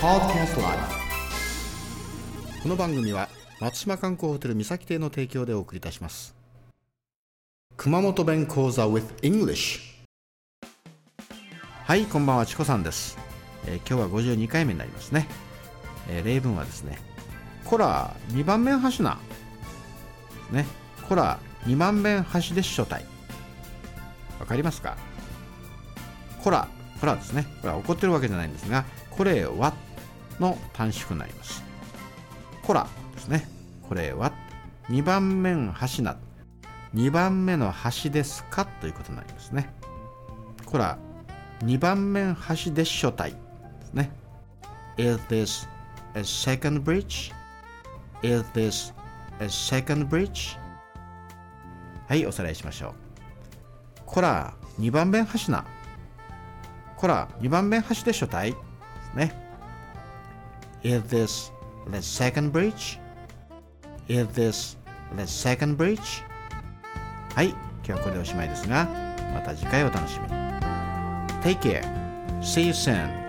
Podcast Live この番組は松島観光ホテル三崎邸の提供でお送りいたします。熊本弁講座 with English はいこんばんはチコさんです、えー今日は52回目になりますね、えー例文はですねこら2番目橋なねこら2番目橋で所帯わかりますか？こらこらですね。これは怒ってるわけじゃないんですがこれはの短縮になります。こらですね。これは2番目の橋な2番目の橋ですかということになりますね。こら2番目橋で所帯ですね。Is this a second bridge? Is this a second bridge? はいおさらいしましょう。こら2番目橋なこら2番目橋で所帯ですね。Is this the second bridge? Is this the second bridge? はい、今日はこれでおしまいですが、また次回お楽しみに。Take care. See you soon.